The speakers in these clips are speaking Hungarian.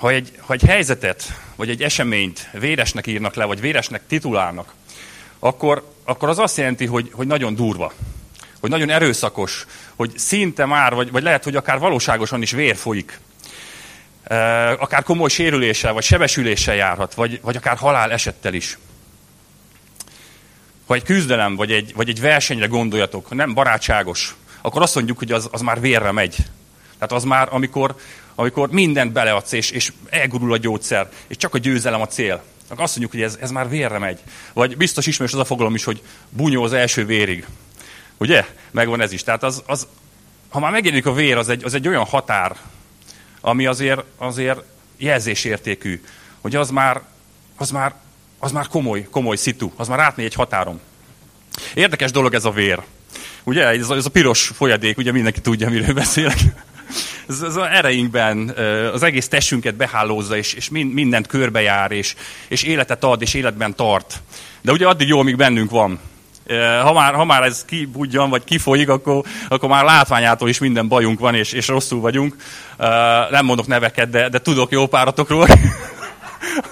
ha egy, ha egy helyzetet, vagy egy eseményt véresnek írnak le, vagy véresnek titulálnak, akkor, akkor az azt jelenti, hogy, hogy nagyon durva, hogy nagyon erőszakos, hogy szinte már, vagy, vagy lehet, hogy akár valóságosan is vér folyik. Akár komoly sérüléssel, vagy sebesüléssel járhat, vagy, vagy akár halál esettel is. Ha egy küzdelem, vagy egy, vagy egy versenyre gondoljatok, nem barátságos, akkor azt mondjuk, hogy az, az már vérre megy. Tehát az már, amikor, amikor mindent beleadsz, és, és elgurul a gyógyszer, és csak a győzelem a cél. Akkor azt mondjuk, hogy ez, ez már vérre megy. Vagy biztos ismerős az a fogalom is, hogy bunyó az első vérig. Ugye? Megvan ez is. Tehát az, az, ha már megjelenik a vér, az egy, az egy olyan határ, ami azért, azért jelzésértékű, hogy az már, az már, az már komoly, komoly szitu, az már átmegy egy határon. Érdekes dolog ez a vér. Ugye, ez a, ez a piros folyadék, ugye mindenki tudja, miről beszélek. Ez, ez az ereinkben az egész testünket behálózza, és, és mindent körbejár, és, és életet ad, és életben tart. De ugye addig jó, amíg bennünk van. Ha már, ha már ez kibudjan, vagy kifolyik, akkor, akkor már látványától is minden bajunk van, és, és rosszul vagyunk. Nem mondok neveket, de, de tudok jó páratokról.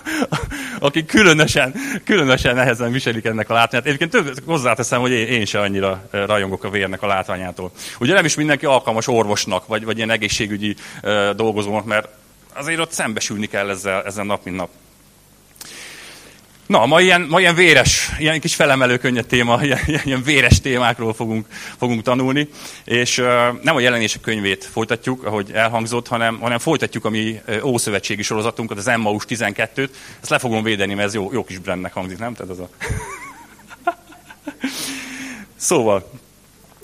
akik különösen, különösen nehezen viselik ennek a látványát. Egyébként több, hozzáteszem, hogy én, én se annyira rajongok a vérnek a látványától. Ugye nem is mindenki alkalmas orvosnak, vagy, vagy ilyen egészségügyi uh, dolgozónak, mert azért ott szembesülni kell ezzel, ezzel nap, mint nap. Na, ma ilyen, ma ilyen véres, ilyen kis felemelő könnyed téma, ilyen, ilyen véres témákról fogunk, fogunk tanulni, és nem a jelenések könyvét folytatjuk, ahogy elhangzott, hanem, hanem folytatjuk a mi ószövetségi sorozatunkat, az Emmaus 12-t. Ezt le fogom védeni, mert ez jó, jó kis brandnek hangzik, nem? Tehát az a... szóval,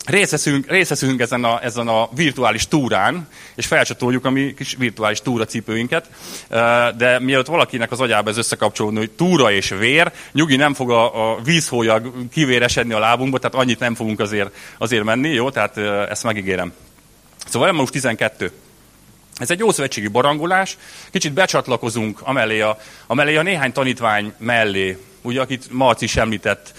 részt veszünk ezen, a, ezen a virtuális túrán, és felcsatoljuk a mi kis virtuális túracipőinket, de mielőtt valakinek az agyába ez összekapcsolódni, hogy túra és vér, nyugi nem fog a, a vízhólyag kivéresedni a lábunkba, tehát annyit nem fogunk azért, azért menni, jó? Tehát ezt megígérem. Szóval Emmaus 12. Ez egy ószövetségi barangolás, kicsit becsatlakozunk amellé a, amellé a néhány tanítvány mellé, ugye, akit Marci is említett,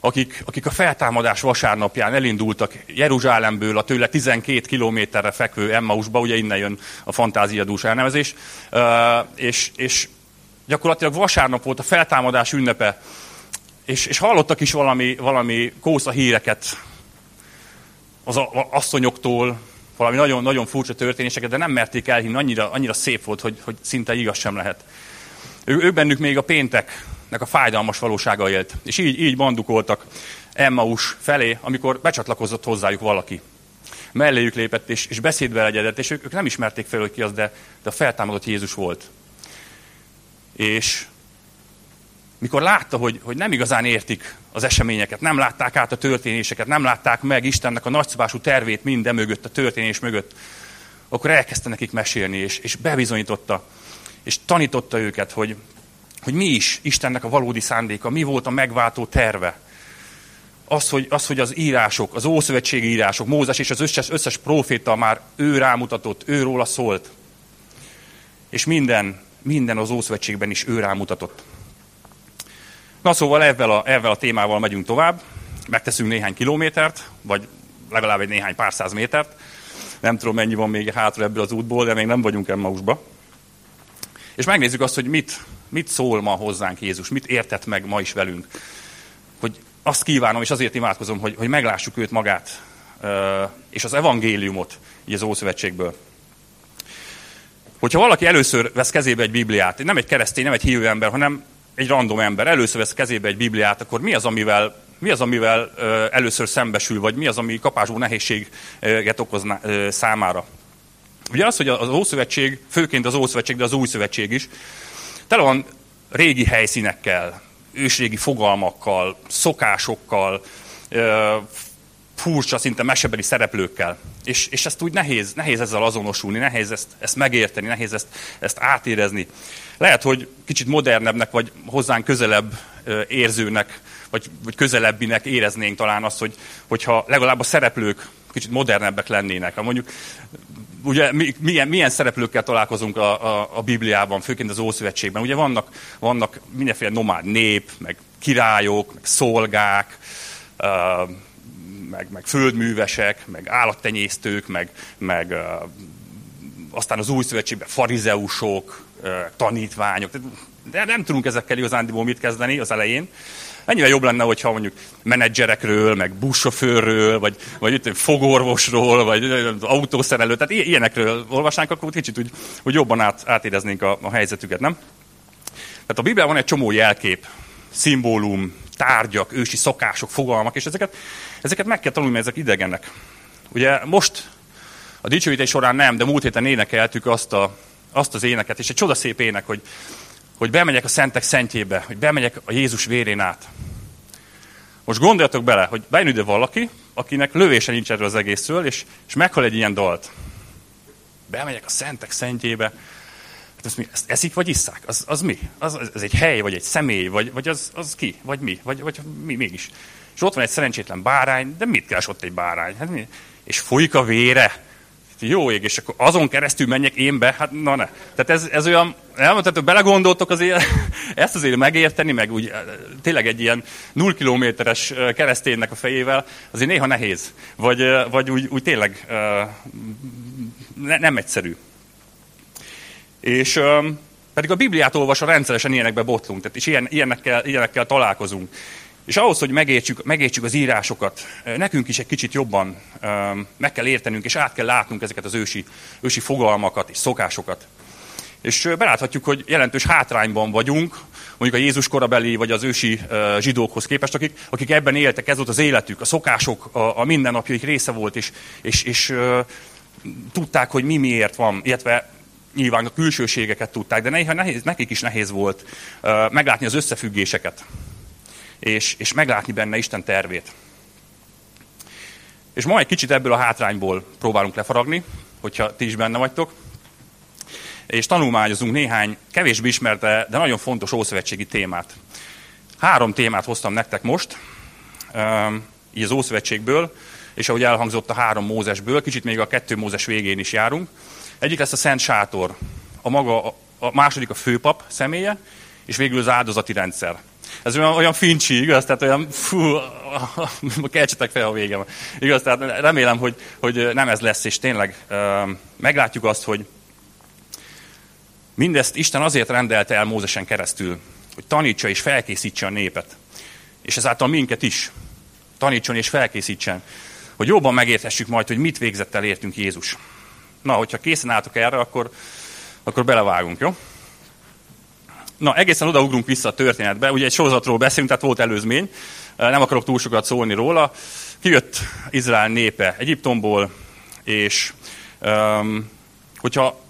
akik, akik a feltámadás vasárnapján elindultak Jeruzsálemből a tőle 12 kilométerre fekvő Emmausba, ugye innen jön a fantáziadús elnevezés, és, és gyakorlatilag vasárnap volt a feltámadás ünnepe, és, és hallottak is valami, valami kósza híreket az asszonyoktól, valami nagyon, nagyon furcsa történéseket, de nem merték elhinni, annyira, annyira szép volt, hogy, hogy szinte igaz sem lehet. Ő, ő bennük még a péntek a fájdalmas valósága élt. És így, így bandukoltak Emmaus felé, amikor becsatlakozott hozzájuk valaki. Melléjük lépett, és, és beszédbe legyedett, és ők, ők nem ismerték fel, hogy ki az, de, de a feltámadott Jézus volt. És mikor látta, hogy, hogy nem igazán értik az eseményeket, nem látták át a történéseket, nem látták meg Istennek a nagyszabású tervét minden mögött, a történés mögött, akkor elkezdte nekik mesélni, és, és bebizonyította, és tanította őket, hogy, hogy mi is Istennek a valódi szándéka, mi volt a megváltó terve. Az, hogy az, hogy az írások, az ószövetségi írások, Mózes és az összes, összes proféta már ő rámutatott, ő róla szólt. És minden, minden az ószövetségben is ő rámutatott. Na szóval ezzel a, ezzel a témával megyünk tovább, megteszünk néhány kilométert, vagy legalább egy néhány pár száz métert. Nem tudom, mennyi van még hátra ebből az útból, de még nem vagyunk Emmausba. És megnézzük azt, hogy mit, mit szól ma hozzánk Jézus, mit értett meg ma is velünk. Hogy azt kívánom, és azért imádkozom, hogy, hogy meglássuk őt magát, és az evangéliumot így az Ószövetségből. Hogyha valaki először vesz kezébe egy Bibliát, nem egy keresztény, nem egy hívő ember, hanem egy random ember először vesz kezébe egy Bibliát, akkor mi az, amivel, mi az, amivel először szembesül, vagy mi az, ami kapású nehézséget okoz számára? Ugye az, hogy az Ószövetség, főként az Ószövetség, de az Új Szövetség is, tele van régi helyszínekkel, ősrégi fogalmakkal, szokásokkal, furcsa, szinte mesebeli szereplőkkel. És, és ezt úgy nehéz, nehéz ezzel azonosulni, nehéz ezt, ezt megérteni, nehéz ezt, ezt átérezni. Lehet, hogy kicsit modernebbnek, vagy hozzánk közelebb érzőnek, vagy, vagy közelebbinek éreznénk talán azt, hogy, hogyha legalább a szereplők kicsit modernebbek lennének. Ha mondjuk ugye milyen, milyen szereplőkkel találkozunk a, a, a Bibliában, főként az Ószövetségben. Ugye vannak, vannak mindenféle nomád nép, meg királyok, meg szolgák, uh, meg, meg földművesek, meg állattenyésztők, meg, meg uh, aztán az új szövetségben farizeusok, tanítványok, de nem tudunk ezekkel igazándiból mit kezdeni az elején. Ennyivel jobb lenne, hogyha mondjuk menedzserekről, meg buszsofőrről, vagy, vagy itt fogorvosról, vagy autószerelő, tehát ilyenekről olvasnánk, akkor kicsit úgy, úgy jobban át, átéreznénk a, a helyzetüket, nem? Tehát a Bibliában van egy csomó jelkép, szimbólum, tárgyak, ősi szokások, fogalmak, és ezeket, ezeket meg kell tanulni, mert ezek idegenek. Ugye most a dicsőítés során nem, de múlt héten énekeltük azt, a, azt az éneket, és egy csodaszép ének, hogy, hogy bemegyek a szentek szentjébe, hogy bemegyek a Jézus vérén át. Most gondoljatok bele, hogy bejön ide valaki, akinek lövése nincs erről az egészről, és, és meghal egy ilyen dalt. Bemegyek a szentek szentjébe, hát az mi, ezt eszik vagy isszák? Az, az mi? Az, az egy hely, vagy egy személy, vagy, vagy az, az ki? Vagy mi? Vagy, vagy mi mégis? És ott van egy szerencsétlen bárány, de mit keres ott egy bárány? Hát mi? És folyik a vére. Jó ég, és akkor azon keresztül menjek én be? Hát na ne. Tehát ez, ez olyan, nem, tehát belegondoltok azért, ezt azért megérteni, meg úgy tényleg egy ilyen null kilométeres kereszténynek a fejével, azért néha nehéz. Vagy, vagy úgy, úgy tényleg ne, nem egyszerű. És pedig a Bibliát olvasva rendszeresen ilyenekbe botlunk, tehát és ilyen, ilyenekkel, ilyenekkel találkozunk. És ahhoz, hogy megértsük, megértsük az írásokat, nekünk is egy kicsit jobban meg kell értenünk, és át kell látnunk ezeket az ősi, ősi fogalmakat és szokásokat. És beláthatjuk, hogy jelentős hátrányban vagyunk, mondjuk a Jézus korabeli vagy az ősi zsidókhoz képest, akik, akik ebben éltek, ez volt az életük, a szokások, a, a mindennapjaik része volt, és, és, és tudták, hogy mi miért van, illetve nyilván a külsőségeket tudták, de nehéz, nekik is nehéz volt meglátni az összefüggéseket és, és meglátni benne Isten tervét. És ma egy kicsit ebből a hátrányból próbálunk lefaragni, hogyha ti is benne vagytok, és tanulmányozunk néhány kevésbé ismert, de nagyon fontos ószövetségi témát. Három témát hoztam nektek most, így az Ószövetségből, és ahogy elhangzott a három Mózesből, kicsit még a kettő Mózes végén is járunk. Egyik lesz a Szent Sátor, a maga, a második a főpap személye, és végül az áldozati rendszer. Ez olyan, olyan fincsi, igaz? Tehát olyan, fú, keltsetek fel a végem. Igaz? Tehát remélem, hogy, hogy nem ez lesz, és tényleg meglátjuk azt, hogy mindezt Isten azért rendelte el Mózesen keresztül, hogy tanítsa és felkészítse a népet. És ezáltal minket is tanítson és felkészítsen, hogy jobban megérthessük majd, hogy mit végzett el értünk Jézus. Na, hogyha készen álltok erre, akkor, akkor belevágunk, jó? Na, egészen odaugrunk vissza a történetbe. Ugye egy sorozatról beszélünk, tehát volt előzmény. Nem akarok túl sokat szólni róla. Kijött Izrael népe Egyiptomból, és um, hogyha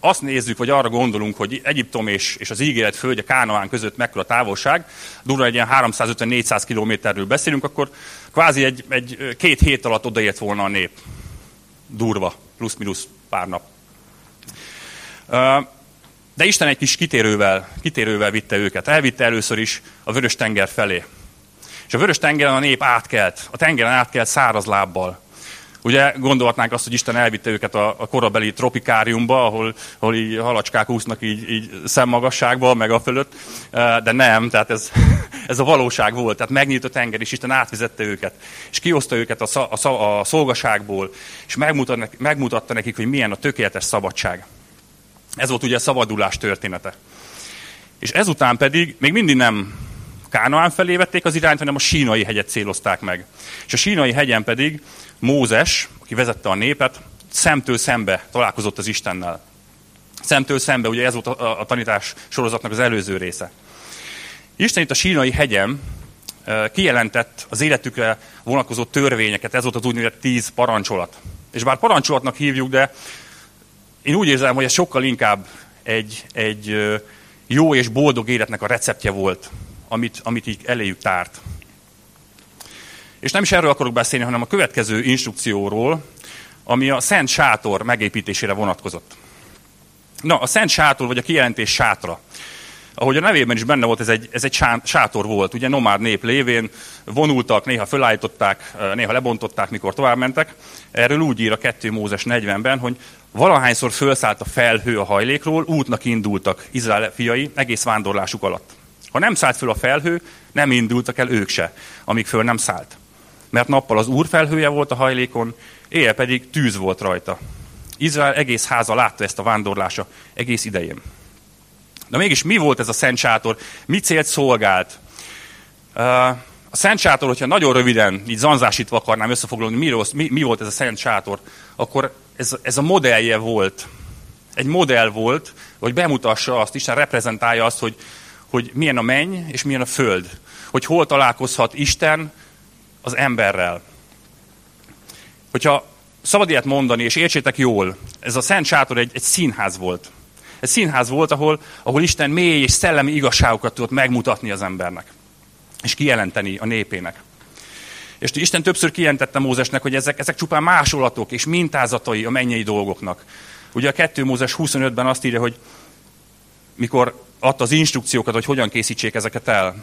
azt nézzük, vagy arra gondolunk, hogy Egyiptom és, és az ígéret földje Kánaán között mekkora távolság, durva egy ilyen 350-400 kilométerről beszélünk, akkor kvázi egy, egy két hét alatt odaért volna a nép. Durva, plusz-minusz pár nap. De Isten egy kis kitérővel, kitérővel vitte őket. Elvitte először is a vörös tenger felé. És a vörös tengeren a nép átkelt, a tengeren átkelt száraz lábbal. Ugye gondolhatnánk azt, hogy Isten elvitte őket a, a korabeli tropikáriumba, ahol, ahol így halacskák úsznak így, így szemmagasságban, meg a fölött, de nem, tehát ez, ez a valóság volt. Tehát megnyílt a tenger, és Isten átvizette őket, és kioszta őket a, a, a szolgaságból, és megmutatta nekik, hogy milyen a tökéletes szabadság. Ez volt ugye a szabadulás története. És ezután pedig még mindig nem Kánaán felé vették az irányt, hanem a sínai hegyet célozták meg. És a sínai hegyen pedig Mózes, aki vezette a népet, szemtől szembe találkozott az Istennel. Szemtől szembe, ugye ez volt a, a tanítás sorozatnak az előző része. Isten itt a sínai hegyen kijelentett az életükre vonatkozó törvényeket, ez volt az úgynevezett tíz parancsolat. És bár parancsolatnak hívjuk, de én úgy érzem, hogy ez sokkal inkább egy, egy jó és boldog életnek a receptje volt, amit, amit így eléjük tárt. És nem is erről akarok beszélni, hanem a következő instrukcióról, ami a Szent Sátor megépítésére vonatkozott. Na, a Szent Sátor, vagy a kijelentés sátra. Ahogy a nevében is benne volt, ez egy, ez egy sátor volt. Ugye nomád nép lévén vonultak, néha fölállították, néha lebontották, mikor tovább mentek. Erről úgy ír a 2 Mózes 40-ben, hogy valahányszor felszállt a felhő a hajlékról, útnak indultak Izrael fiai egész vándorlásuk alatt. Ha nem szállt föl a felhő, nem indultak el ők se, amíg föl nem szállt. Mert nappal az úr felhője volt a hajlékon, éjjel pedig tűz volt rajta. Izrael egész háza látta ezt a vándorlása egész idején. De mégis mi volt ez a szent sátor? Mi célt szolgált? A szent sátor, hogyha nagyon röviden, így zanzásítva akarnám összefoglalni, mi, mi, mi volt ez a szent sátor, akkor ez, ez a modellje volt. Egy modell volt, hogy bemutassa azt, Isten reprezentálja azt, hogy, hogy milyen a menny és milyen a föld. Hogy hol találkozhat Isten az emberrel. Hogyha szabad ilyet mondani, és értsétek jól, ez a Szent Sátor egy, egy színház volt. Egy színház volt, ahol, ahol Isten mély és szellemi igazságokat tudott megmutatni az embernek, és kijelenteni a népének. És Isten többször kijelentette Mózesnek, hogy ezek, ezek csupán másolatok és mintázatai a mennyei dolgoknak. Ugye a 2 Mózes 25-ben azt írja, hogy mikor adta az instrukciókat, hogy hogyan készítsék ezeket el.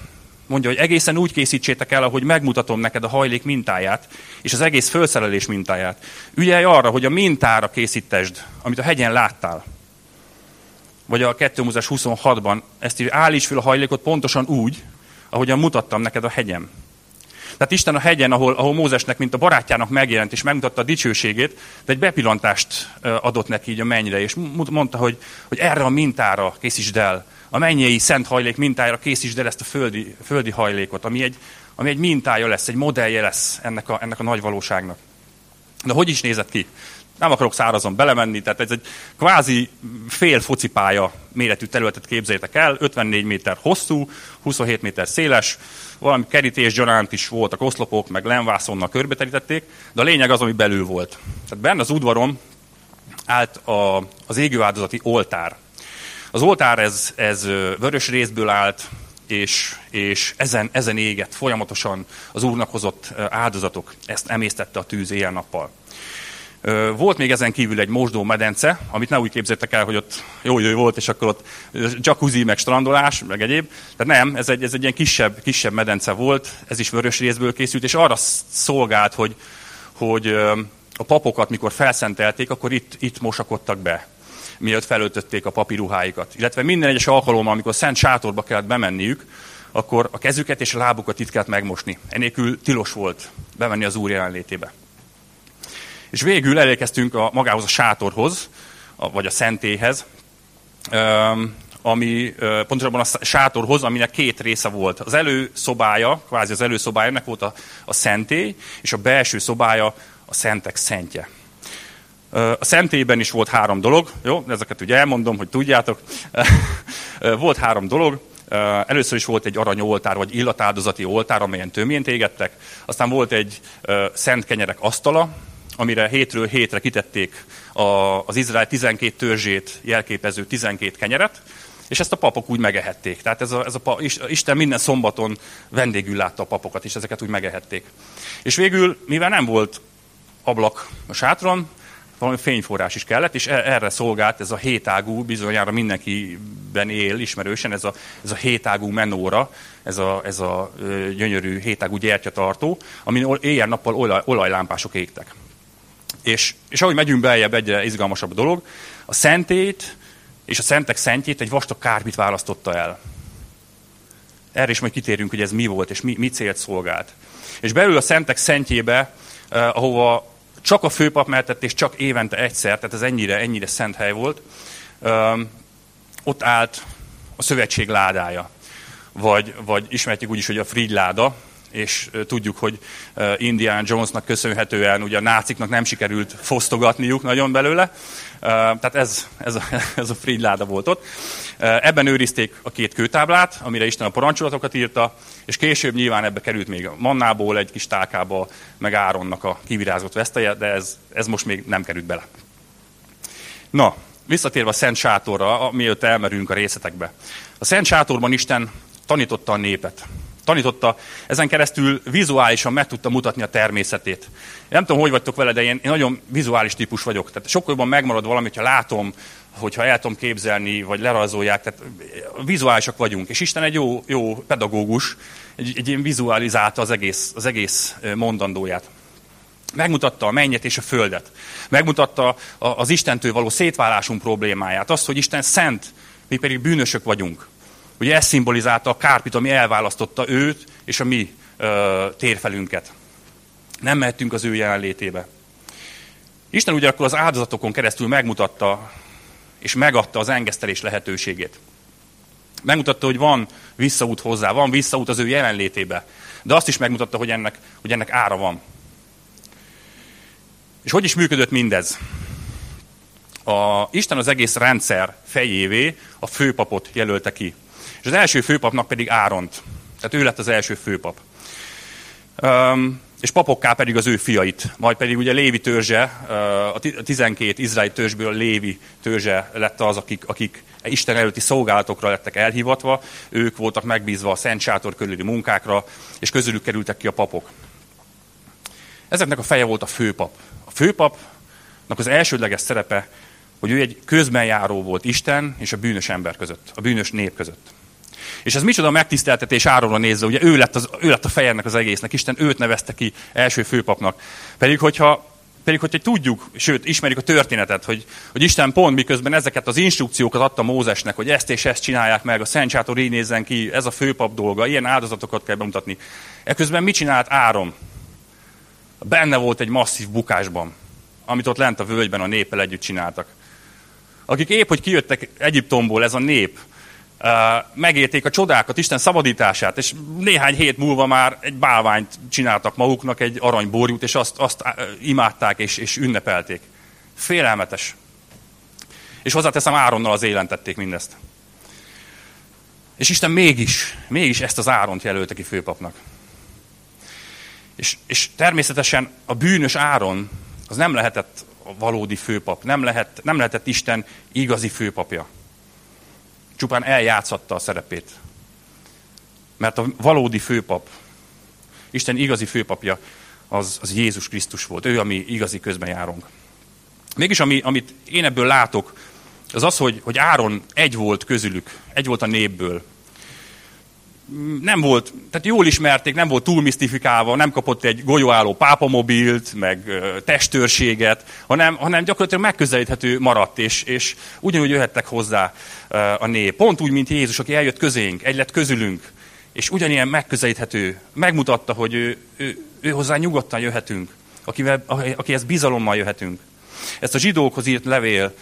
Mondja, hogy egészen úgy készítsétek el, ahogy megmutatom neked a hajlék mintáját, és az egész felszerelés mintáját. Ügyelj arra, hogy a mintára készítesd, amit a hegyen láttál. Vagy a 2 Mózes 26-ban ezt írja, állíts fel a hajlékot pontosan úgy, ahogyan mutattam neked a hegyen. Tehát Isten a hegyen, ahol, ahol Mózesnek, mint a barátjának megjelent és megmutatta a dicsőségét, de egy bepillantást adott neki így a mennyre, és mondta, hogy, hogy erre a mintára készítsd el, a mennyei szent hajlék mintájára készítsd el ezt a földi, földi hajlékot, ami egy, ami egy mintája lesz, egy modellje lesz ennek a, ennek a nagy valóságnak. De hogy is nézett ki? Nem akarok szárazon belemenni, tehát ez egy kvázi fél focipálya méretű területet képzeljétek el, 54 méter hosszú, 27 méter széles, valami kerítés gyanánt is voltak oszlopok, meg lenvászonnal körbeterítették, de a lényeg az, ami belül volt. Tehát benne az udvaron állt a, az égőáldozati oltár. Az oltár ez, ez vörös részből állt, és, és ezen, ezen égett folyamatosan az úrnak hozott áldozatok. Ezt emésztette a tűz éjjel-nappal. Volt még ezen kívül egy mosdó medence, amit ne úgy képzettek el, hogy ott jó jó volt, és akkor ott jacuzzi, meg strandolás, meg egyéb. Tehát nem, ez egy, ez egy ilyen kisebb, kisebb medence volt, ez is vörös részből készült, és arra szolgált, hogy, hogy a papokat, mikor felszentelték, akkor itt, itt mosakodtak be mielőtt felöltötték a papíruháikat. Illetve minden egyes alkalommal, amikor szent sátorba kellett bemenniük, akkor a kezüket és a lábukat itt kellett megmosni. Enélkül tilos volt bemenni az Úr jelenlétébe. És végül elérkeztünk a, magához a sátorhoz, a, vagy a szentéhez, ami pontosabban a sátorhoz, aminek két része volt. Az előszobája, kvázi az előszobája, ennek volt a, a szentély, és a belső szobája a szentek szentje. A szentélyben is volt három dolog, jó, ezeket ugye elmondom, hogy tudjátok. volt három dolog, Először is volt egy aranyoltár, vagy illatáldozati oltár, amelyen töményt égettek. Aztán volt egy szent kenyerek asztala, amire hétről hétre kitették a, az Izrael 12 törzsét jelképező 12 kenyeret, és ezt a papok úgy megehették. Tehát ez a, ez a, Isten minden szombaton vendégül látta a papokat, és ezeket úgy megehették. És végül, mivel nem volt ablak a sátron, valami fényforrás is kellett, és e- erre szolgált ez a hétágú, bizonyára mindenkiben él ismerősen, ez a, ez a hétágú menóra, ez a, ez a gyönyörű hétágú gyertyatartó, amin éjjel-nappal olaj, olajlámpások égtek. És, és ahogy megyünk beljebb, egyre izgalmasabb a dolog, a szentét és a szentek szentjét egy vastag kárpit választotta el. Erre is majd kitérünk, hogy ez mi volt, és mi, mi célt szolgált. És belül a szentek szentjébe, eh, ahova csak a főpap mehetett, és csak évente egyszer, tehát ez ennyire, ennyire szent hely volt, eh, ott állt a szövetség ládája. Vagy, vagy ismerjük úgy is, hogy a Frigy láda, és tudjuk, hogy Indiana Jonesnak köszönhetően ugye a náciknak nem sikerült fosztogatniuk nagyon belőle. Tehát ez, ez, a, ez a láda volt ott. Ebben őrizték a két kőtáblát, amire Isten a parancsolatokat írta, és később nyilván ebbe került még a mannából egy kis tálkába, meg Áronnak a kivirázott vesztelye, de ez, ez most még nem került bele. Na, visszatérve a Szent Sátorra, mielőtt elmerünk a részletekbe. A Szent Sátorban Isten tanította a népet tanította, ezen keresztül vizuálisan meg tudta mutatni a természetét. Én nem tudom, hogy vagytok vele, de én, én nagyon vizuális típus vagyok. Tehát sokkal jobban megmarad valami, hogyha látom, hogyha el tudom képzelni, vagy lerajzolják, tehát vizuálisak vagyunk. És Isten egy jó, jó pedagógus, egy, egy ilyen vizualizálta az egész, az egész mondandóját. Megmutatta a mennyet és a földet. Megmutatta az Istentől való szétválásunk problémáját. Azt, hogy Isten szent, mi pedig bűnösök vagyunk. Ugye ez szimbolizálta a kárpit, ami elválasztotta őt és a mi ö, térfelünket. Nem mehetünk az ő jelenlétébe. Isten ugye akkor az áldozatokon keresztül megmutatta és megadta az engesztelés lehetőségét. Megmutatta, hogy van visszaút hozzá, van visszaút az ő jelenlétébe. De azt is megmutatta, hogy ennek, hogy ennek ára van. És hogy is működött mindez? A, Isten az egész rendszer fejévé a főpapot jelölte ki. És az első főpapnak pedig Áront. Tehát ő lett az első főpap. Um, és papokká pedig az ő fiait. Majd pedig ugye Lévi törzse, a 12 izraeli törzsből Lévi törzse lett az, akik, akik Isten előtti szolgálatokra lettek elhivatva, ők voltak megbízva a Szent Sátor körüli munkákra, és közülük kerültek ki a papok. Ezeknek a feje volt a főpap. A főpapnak az elsődleges szerepe, hogy ő egy közbenjáró volt Isten és a bűnös ember között, a bűnös nép között. És ez micsoda megtiszteltetés Áronra nézve, ugye ő lett, az, ő lett a fejennek az egésznek, Isten őt nevezte ki első főpapnak. Pedig hogyha pedig, hogyha tudjuk, sőt, ismerjük a történetet, hogy, hogy Isten pont miközben ezeket az instrukciókat adta Mózesnek, hogy ezt és ezt csinálják meg, a Szent Sátor így nézzen ki, ez a főpap dolga, ilyen áldozatokat kell bemutatni. Ekközben mit csinált Áron? Benne volt egy masszív bukásban, amit ott lent a völgyben a néppel együtt csináltak. Akik épp, hogy kijöttek Egyiptomból, ez a nép, megérték a csodákat, Isten szabadítását, és néhány hét múlva már egy bálványt csináltak maguknak, egy aranyborjút, és azt, azt imádták és, és ünnepelték. Félelmetes. És hozzáteszem, Áronnal az élentették mindezt. És Isten mégis, mégis ezt az Áront jelölte ki főpapnak. És, és természetesen a bűnös Áron az nem lehetett valódi főpap, nem, lehet, nem lehetett Isten igazi főpapja csupán eljátszatta a szerepét. Mert a valódi főpap, Isten igazi főpapja, az, az Jézus Krisztus volt. Ő, ami igazi közben járunk. Mégis, ami, amit én ebből látok, az az, hogy, hogy Áron egy volt közülük, egy volt a népből nem volt, tehát jól ismerték, nem volt túl misztifikálva, nem kapott egy golyóálló pápamobilt, meg testőrséget, hanem, hanem gyakorlatilag megközelíthető maradt, és, és ugyanúgy jöhettek hozzá a nép. Pont úgy, mint Jézus, aki eljött közénk, egy lett közülünk, és ugyanilyen megközelíthető, megmutatta, hogy ő, ő, ő hozzá nyugodtan jöhetünk, akivel, akihez bizalommal jöhetünk. Ezt a zsidókhoz írt levél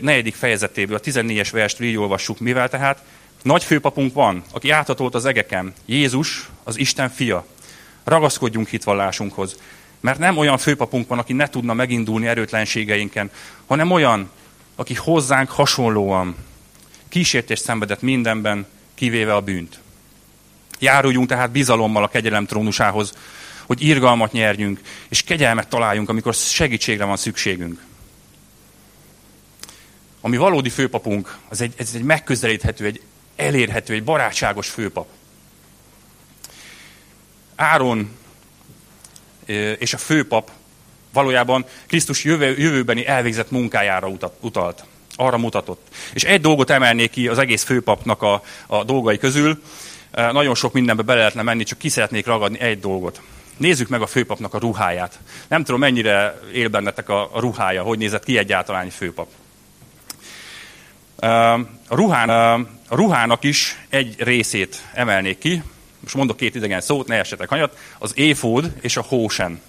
negyedik fejezetéből, a 14-es verst így olvassuk, mivel tehát nagy főpapunk van, aki áthatolt az egeken, Jézus, az Isten fia. Ragaszkodjunk hitvallásunkhoz, mert nem olyan főpapunk van, aki ne tudna megindulni erőtlenségeinken, hanem olyan, aki hozzánk hasonlóan kísértést szenvedett mindenben, kivéve a bűnt. Járuljunk tehát bizalommal a kegyelem trónusához, hogy irgalmat nyerjünk, és kegyelmet találjunk, amikor segítségre van szükségünk. Ami valódi főpapunk, az egy, ez egy megközelíthető, egy elérhető, egy barátságos főpap. Áron és a főpap valójában Krisztus jövő, jövőbeni elvégzett munkájára utalt. Arra mutatott. És egy dolgot emelnék ki az egész főpapnak a, a dolgai közül. Nagyon sok mindenbe bele lehetne menni, csak ki szeretnék ragadni egy dolgot. Nézzük meg a főpapnak a ruháját. Nem tudom, mennyire él bennetek a, a ruhája, hogy nézett ki egyáltalán egy főpap. A, ruhán, a ruhának is egy részét emelnék ki, most mondok két idegen szót, ne essetek hanyat, az éfód és a hósen.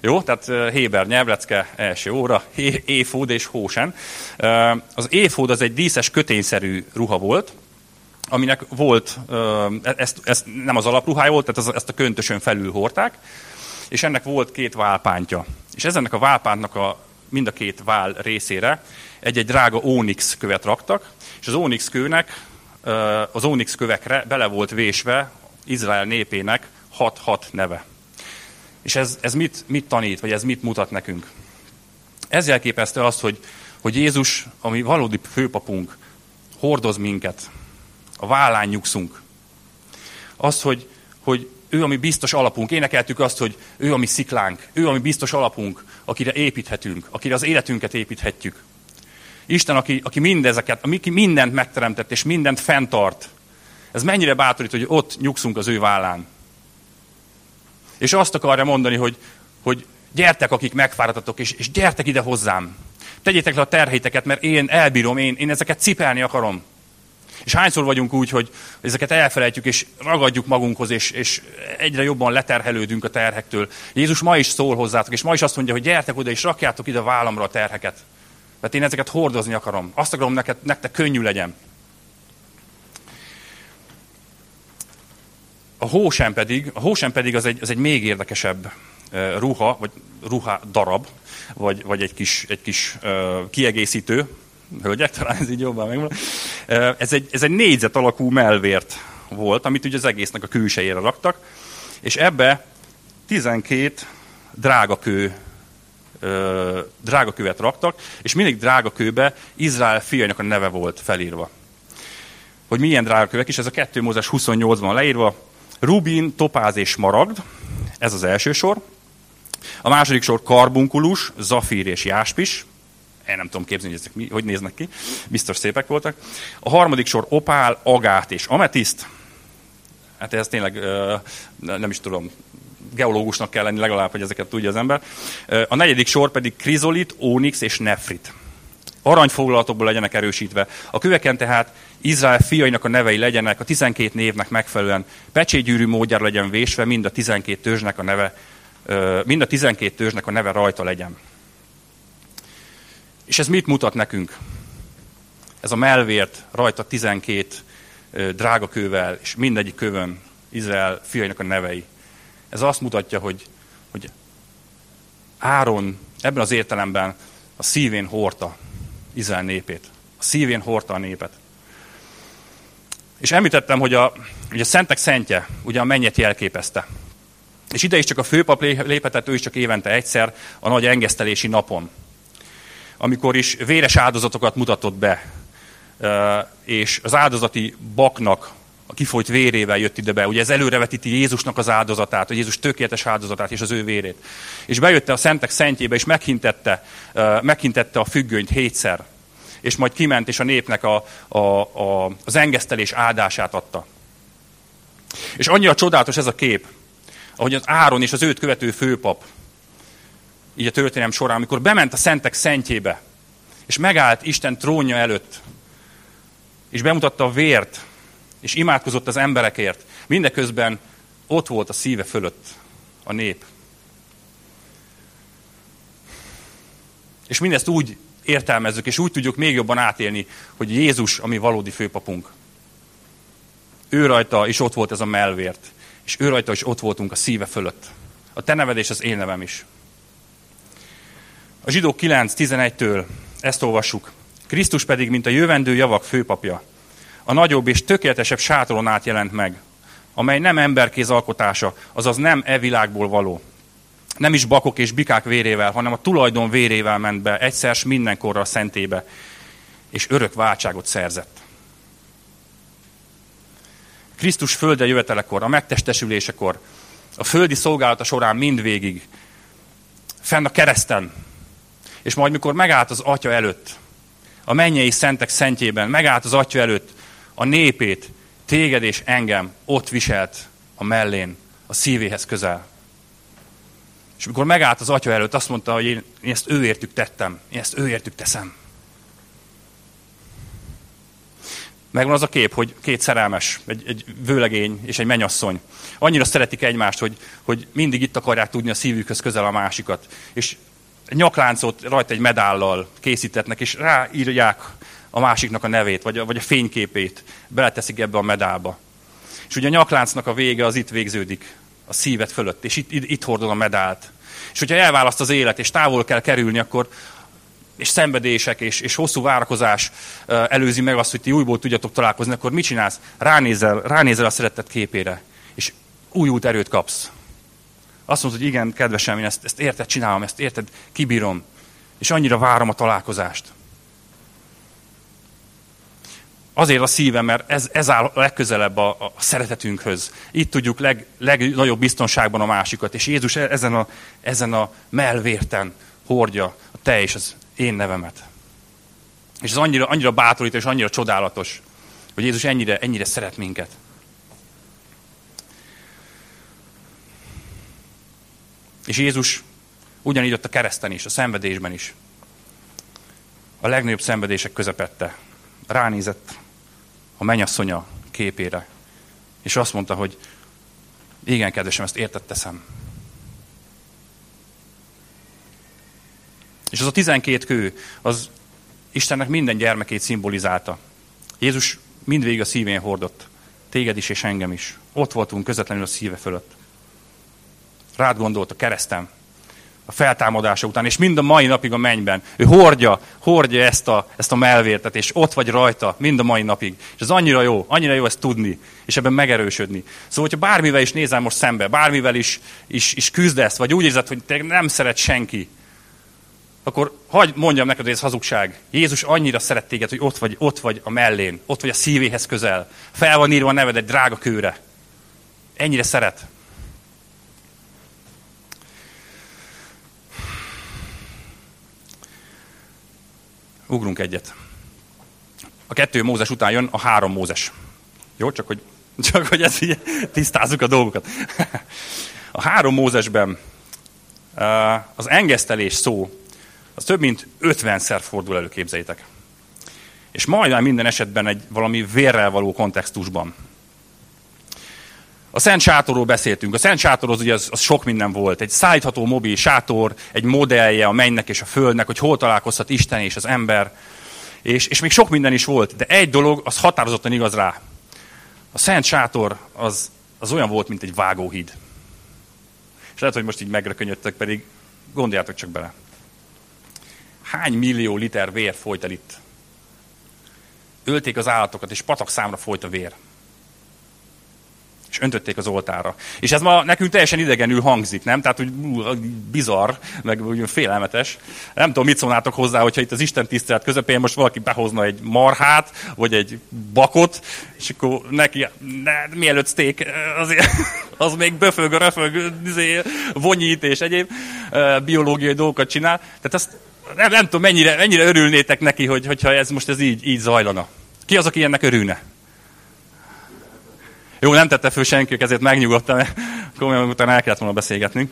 Jó, tehát Héber nyelvlecke első óra, éfód és hósen. Az éfód az egy díszes kötényszerű ruha volt, aminek volt, ezt, ezt nem az alapruhája volt, tehát ezt a köntösön felül hordták, és ennek volt két válpántja. És ezennek a válpántnak a, mind a két vál részére egy-egy drága ónix követ raktak, és az ónix kőnek, az ónix kövekre bele volt vésve Izrael népének 6-6 neve. És ez, ez mit, mit tanít, vagy ez mit mutat nekünk? Ez jelképezte azt, hogy, hogy Jézus, ami valódi főpapunk, hordoz minket, a vállán nyugszunk. Az, hogy, hogy ő, ami biztos alapunk. Énekeltük azt, hogy ő, ami sziklánk, ő, ami biztos alapunk, akire építhetünk, akire az életünket építhetjük. Isten, aki, aki mindezeket, aki mindent megteremtett, és mindent fenntart. Ez mennyire bátorít, hogy ott nyugszunk az ő vállán. És azt akarja mondani, hogy, hogy gyertek, akik megfáradtatok, és, és gyertek ide hozzám. Tegyétek le a terhéteket, mert én elbírom, én, én ezeket cipelni akarom. És hányszor vagyunk úgy, hogy ezeket elfelejtjük, és ragadjuk magunkhoz, és, és egyre jobban leterhelődünk a terhektől. Jézus ma is szól hozzátok, és ma is azt mondja, hogy gyertek oda, és rakjátok ide a vállamra a terheket. Mert én ezeket hordozni akarom. Azt akarom, neked, nektek könnyű legyen. A hósem pedig, a hósem pedig az egy, az egy még érdekesebb ruha, vagy ruha darab, vagy, vagy egy kis, egy kis uh, kiegészítő, hölgyek, talán ez így jobban megvan. Ez egy, ez egy négyzet alakú melvért volt, amit ugye az egésznek a külsejére raktak, és ebbe 12 drágakő drágakövet raktak, és mindig drágakőbe Izrael fiainak a neve volt felírva. Hogy milyen drágakövek is, ez a 2 Mózes 28-ban leírva, Rubin, topáz és maragd, ez az első sor. A második sor karbunkulus, zafír és jáspis. Én nem tudom képzelni, hogy ezek mi, hogy néznek ki. Biztos szépek voltak. A harmadik sor opál, agát és ametiszt. Hát ez tényleg nem is tudom, geológusnak kell lenni legalább, hogy ezeket tudja az ember. A negyedik sor pedig krizolit, ónix és nefrit. Aranyfoglalatokból legyenek erősítve. A köveken tehát Izrael fiainak a nevei legyenek, a 12 névnek megfelelően pecsétgyűrű módjára legyen vésve, mind a 12 törzsnek a neve, mind a 12 törzsnek a neve rajta legyen. És ez mit mutat nekünk? Ez a melvért rajta 12 drága kővel, és mindegyik kövön Izrael fiainak a nevei. Ez azt mutatja, hogy, hogy Áron ebben az értelemben a szívén hordta Izrael népét. A szívén hordta a népet. És említettem, hogy a, hogy a szentek szentje ugye a mennyet jelképezte. És ide is csak a főpap léphetett, ő is csak évente egyszer, a nagy engesztelési napon. Amikor is véres áldozatokat mutatott be, és az áldozati baknak a kifolyt vérével jött ide be. Ugye ez előrevetíti Jézusnak az áldozatát, hogy Jézus tökéletes áldozatát és az ő vérét. És bejötte a szentek szentjébe, és meghintette, meghintette a függönyt hétszer és majd kiment, és a népnek a, a, a, az engesztelés áldását adta. És annyira csodálatos ez a kép, ahogy az Áron és az őt követő főpap, így a történelem során, amikor bement a szentek szentjébe, és megállt Isten trónja előtt, és bemutatta a vért, és imádkozott az emberekért, mindeközben ott volt a szíve fölött a nép. És mindezt úgy értelmezzük, és úgy tudjuk még jobban átélni, hogy Jézus a mi valódi főpapunk. Ő rajta is ott volt ez a melvért, és ő rajta is ott voltunk a szíve fölött. A te neved és az én nevem is. A zsidó 9.11-től ezt olvassuk. Krisztus pedig, mint a jövendő javak főpapja, a nagyobb és tökéletesebb sátoron át jelent meg, amely nem emberkéz alkotása, azaz nem e világból való, nem is bakok és bikák vérével, hanem a tulajdon vérével ment be egyszer s mindenkorra a szentébe, és örök váltságot szerzett. Krisztus földe jövetelekor, a megtestesülésekor, a földi szolgálata során mindvégig, fenn a kereszten, és majd mikor megállt az Atya előtt, a mennyei szentek szentjében, megállt az Atya előtt, a népét, téged és engem ott viselt a mellén, a szívéhez közel. És amikor megállt az atya előtt, azt mondta, hogy én, én ezt őértük tettem, én ezt őértük teszem. Megvan az a kép, hogy két szerelmes, egy, egy vőlegény és egy menyasszony. Annyira szeretik egymást, hogy, hogy mindig itt akarják tudni a szívükhöz közel a másikat. És nyakláncot rajta egy medállal készítetnek, és ráírják a másiknak a nevét, vagy a, vagy a fényképét. Beleteszik ebbe a medálba. És ugye a nyakláncnak a vége az itt végződik a szíved fölött, és itt, itt, itt hordod a medált. És hogyha elválaszt az élet, és távol kell kerülni, akkor és szenvedések, és, és hosszú várakozás előzi meg azt, hogy ti újból tudjatok találkozni, akkor mit csinálsz? Ránézel, ránézel a szeretett képére, és újult erőt kapsz. Azt mondod, hogy igen, kedvesem, én ezt, ezt érted, csinálom, ezt érted, kibírom, és annyira várom a találkozást. Azért a szívem, mert ez, ez áll legközelebb a, a szeretetünkhöz. Itt tudjuk leg, legnagyobb biztonságban a másikat. És Jézus e- ezen a, ezen a melvérten hordja a te és az én nevemet. És ez annyira, annyira bátorító és annyira csodálatos, hogy Jézus ennyire, ennyire szeret minket. És Jézus ugyanígy ott a kereszten is, a szenvedésben is. A legnagyobb szenvedések közepette ránézett a mennyasszonya képére. És azt mondta, hogy igen, kedvesem, ezt értett. És az a 12 kő, az Istennek minden gyermekét szimbolizálta. Jézus mindvégig a szívén hordott. Téged is és engem is. Ott voltunk közvetlenül a szíve fölött. Rád gondolt a keresztem, a feltámadása után, és mind a mai napig a mennyben. Ő hordja, hordja ezt a, ezt a melvértet, és ott vagy rajta mind a mai napig. És ez annyira jó, annyira jó ezt tudni, és ebben megerősödni. Szóval, hogyha bármivel is nézel most szembe, bármivel is, is, is küzdesz, vagy úgy érzed, hogy te nem szeret senki, akkor hagyd mondjam neked, hogy ez hazugság. Jézus annyira szeret téged, hogy ott vagy, ott vagy a mellén, ott vagy a szívéhez közel. Fel van írva a neved egy drága kőre. Ennyire szeret. Ugrunk egyet. A kettő Mózes után jön a három Mózes. Jó, csak hogy, csak hogy ezt így tisztázzuk a dolgokat. A három Mózesben az engesztelés szó, az több mint 50-szer fordul elő, képzeljétek. És majdnem minden esetben egy valami vérrel való kontextusban. A Szent Sátorról beszéltünk. A Szent Sátor az, ugye az, az sok minden volt. Egy szállítható mobil sátor, egy modellje a mennynek és a földnek, hogy hol találkozhat Isten és az ember. És, és még sok minden is volt, de egy dolog, az határozottan igaz rá. A Szent Sátor az, az olyan volt, mint egy vágóhíd. És lehet, hogy most így megrökönyödtök, pedig gondoljátok csak bele. Hány millió liter vér folyt el itt? Ölték az állatokat, és patak számra folyt a vér és öntötték az oltára. És ez ma nekünk teljesen idegenül hangzik, nem? Tehát úgy bizarr, meg úgy félelmetes. Nem tudom, mit szólnátok hozzá, hogyha itt az Isten tisztelet közepén most valaki behozna egy marhát, vagy egy bakot, és akkor neki, ne, mielőtt steak, azért, az még böfög, röfög, izé, vonyít és egyéb biológiai dolgokat csinál. Tehát azt nem, nem tudom, mennyire, mennyire örülnétek neki, hogy, hogyha ez most ez így, így zajlana. Ki az, aki ennek örülne? Jó, nem tette föl senki, ezért megnyugodtam, mert komolyan utána el kellett volna beszélgetnünk.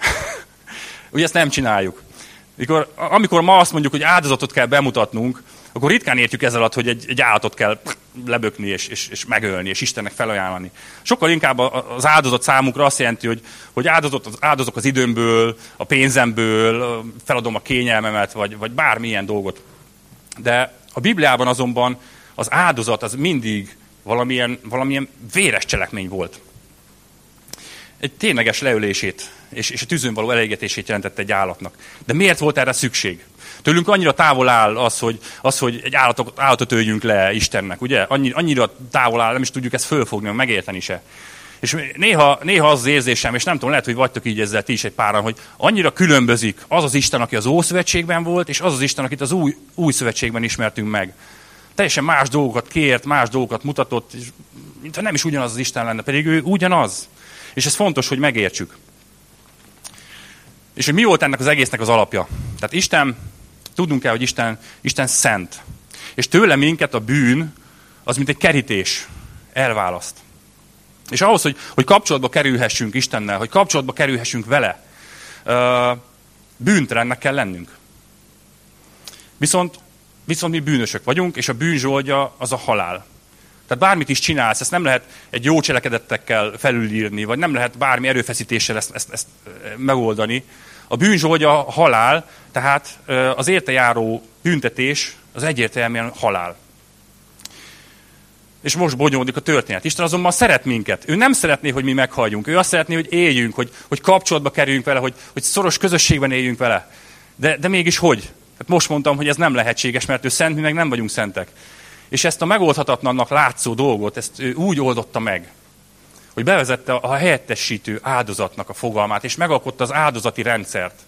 Ugye ezt nem csináljuk. Amikor, amikor ma azt mondjuk, hogy áldozatot kell bemutatnunk, akkor ritkán értjük ezzel alatt, hogy egy, egy állatot kell lebökni és, és, és megölni, és Istennek felajánlani. Sokkal inkább az áldozat számunkra azt jelenti, hogy, hogy áldozat, áldozok az időmből, a pénzemből, feladom a kényelmemet, vagy, vagy bármilyen dolgot. De a Bibliában azonban az áldozat az mindig valamilyen, valamilyen véres cselekmény volt. Egy tényleges leülését és, és a tűzön való elégetését jelentette egy állatnak. De miért volt erre szükség? Tőlünk annyira távol áll az, hogy, az, hogy egy állatot, állatot öljünk le Istennek, ugye? Annyira, annyira távol áll, nem is tudjuk ezt fölfogni, megérteni se. És néha, néha az az érzésem, és nem tudom, lehet, hogy vagytok így ezzel ti is egy páran, hogy annyira különbözik az az Isten, aki az Ószövetségben volt, és az az Isten, akit az új, új szövetségben ismertünk meg teljesen más dolgokat kért, más dolgokat mutatott, és mintha nem is ugyanaz az Isten lenne, pedig ő ugyanaz. És ez fontos, hogy megértsük. És hogy mi volt ennek az egésznek az alapja? Tehát Isten, tudnunk kell, hogy Isten, Isten szent. És tőle minket a bűn, az mint egy kerítés, elválaszt. És ahhoz, hogy, hogy kapcsolatba kerülhessünk Istennel, hogy kapcsolatba kerülhessünk vele, bűntelennek kell lennünk. Viszont Viszont mi bűnösök vagyunk, és a bűnzsoldja az a halál. Tehát bármit is csinálsz, ezt nem lehet egy jó cselekedettekkel felülírni, vagy nem lehet bármi erőfeszítéssel ezt, ezt, ezt megoldani. A bűnzsoldja a halál, tehát az érte járó büntetés az egyértelműen halál. És most bonyolódik a történet. Isten azonban szeret minket. Ő nem szeretné, hogy mi meghaljunk. Ő azt szeretné, hogy éljünk, hogy, hogy kapcsolatba kerüljünk vele, hogy, hogy szoros közösségben éljünk vele. De, de mégis hogy? Tehát most mondtam, hogy ez nem lehetséges, mert ő szent, mi meg nem vagyunk szentek. És ezt a megoldhatatlannak látszó dolgot, ezt ő úgy oldotta meg, hogy bevezette a helyettesítő áldozatnak a fogalmát, és megalkotta az áldozati rendszert,